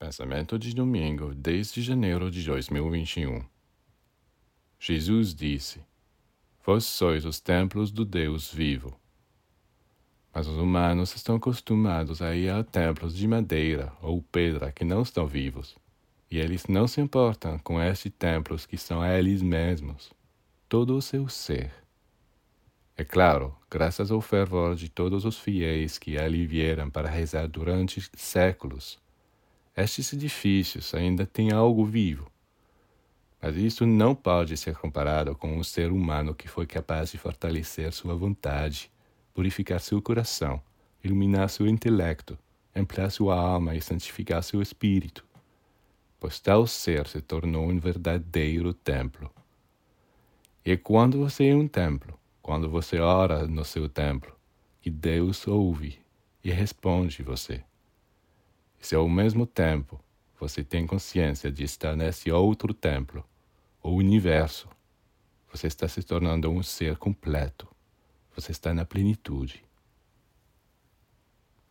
Pensamento de domingo, 10 de janeiro de 2021. Jesus disse: Vós sois os templos do Deus vivo. Mas os humanos estão acostumados a ir a templos de madeira ou pedra que não estão vivos, e eles não se importam com estes templos que são eles mesmos, todo o seu ser. É claro, graças ao fervor de todos os fiéis que ali vieram para rezar durante séculos, estes edifícios ainda têm algo vivo. Mas isso não pode ser comparado com um ser humano que foi capaz de fortalecer sua vontade, purificar seu coração, iluminar seu intelecto, ampliar sua alma e santificar seu espírito, pois tal ser se tornou um verdadeiro templo. E quando você é um templo, quando você ora no seu templo, que Deus ouve e responde você. Se ao mesmo tempo você tem consciência de estar nesse outro templo, o universo, você está se tornando um ser completo. Você está na plenitude.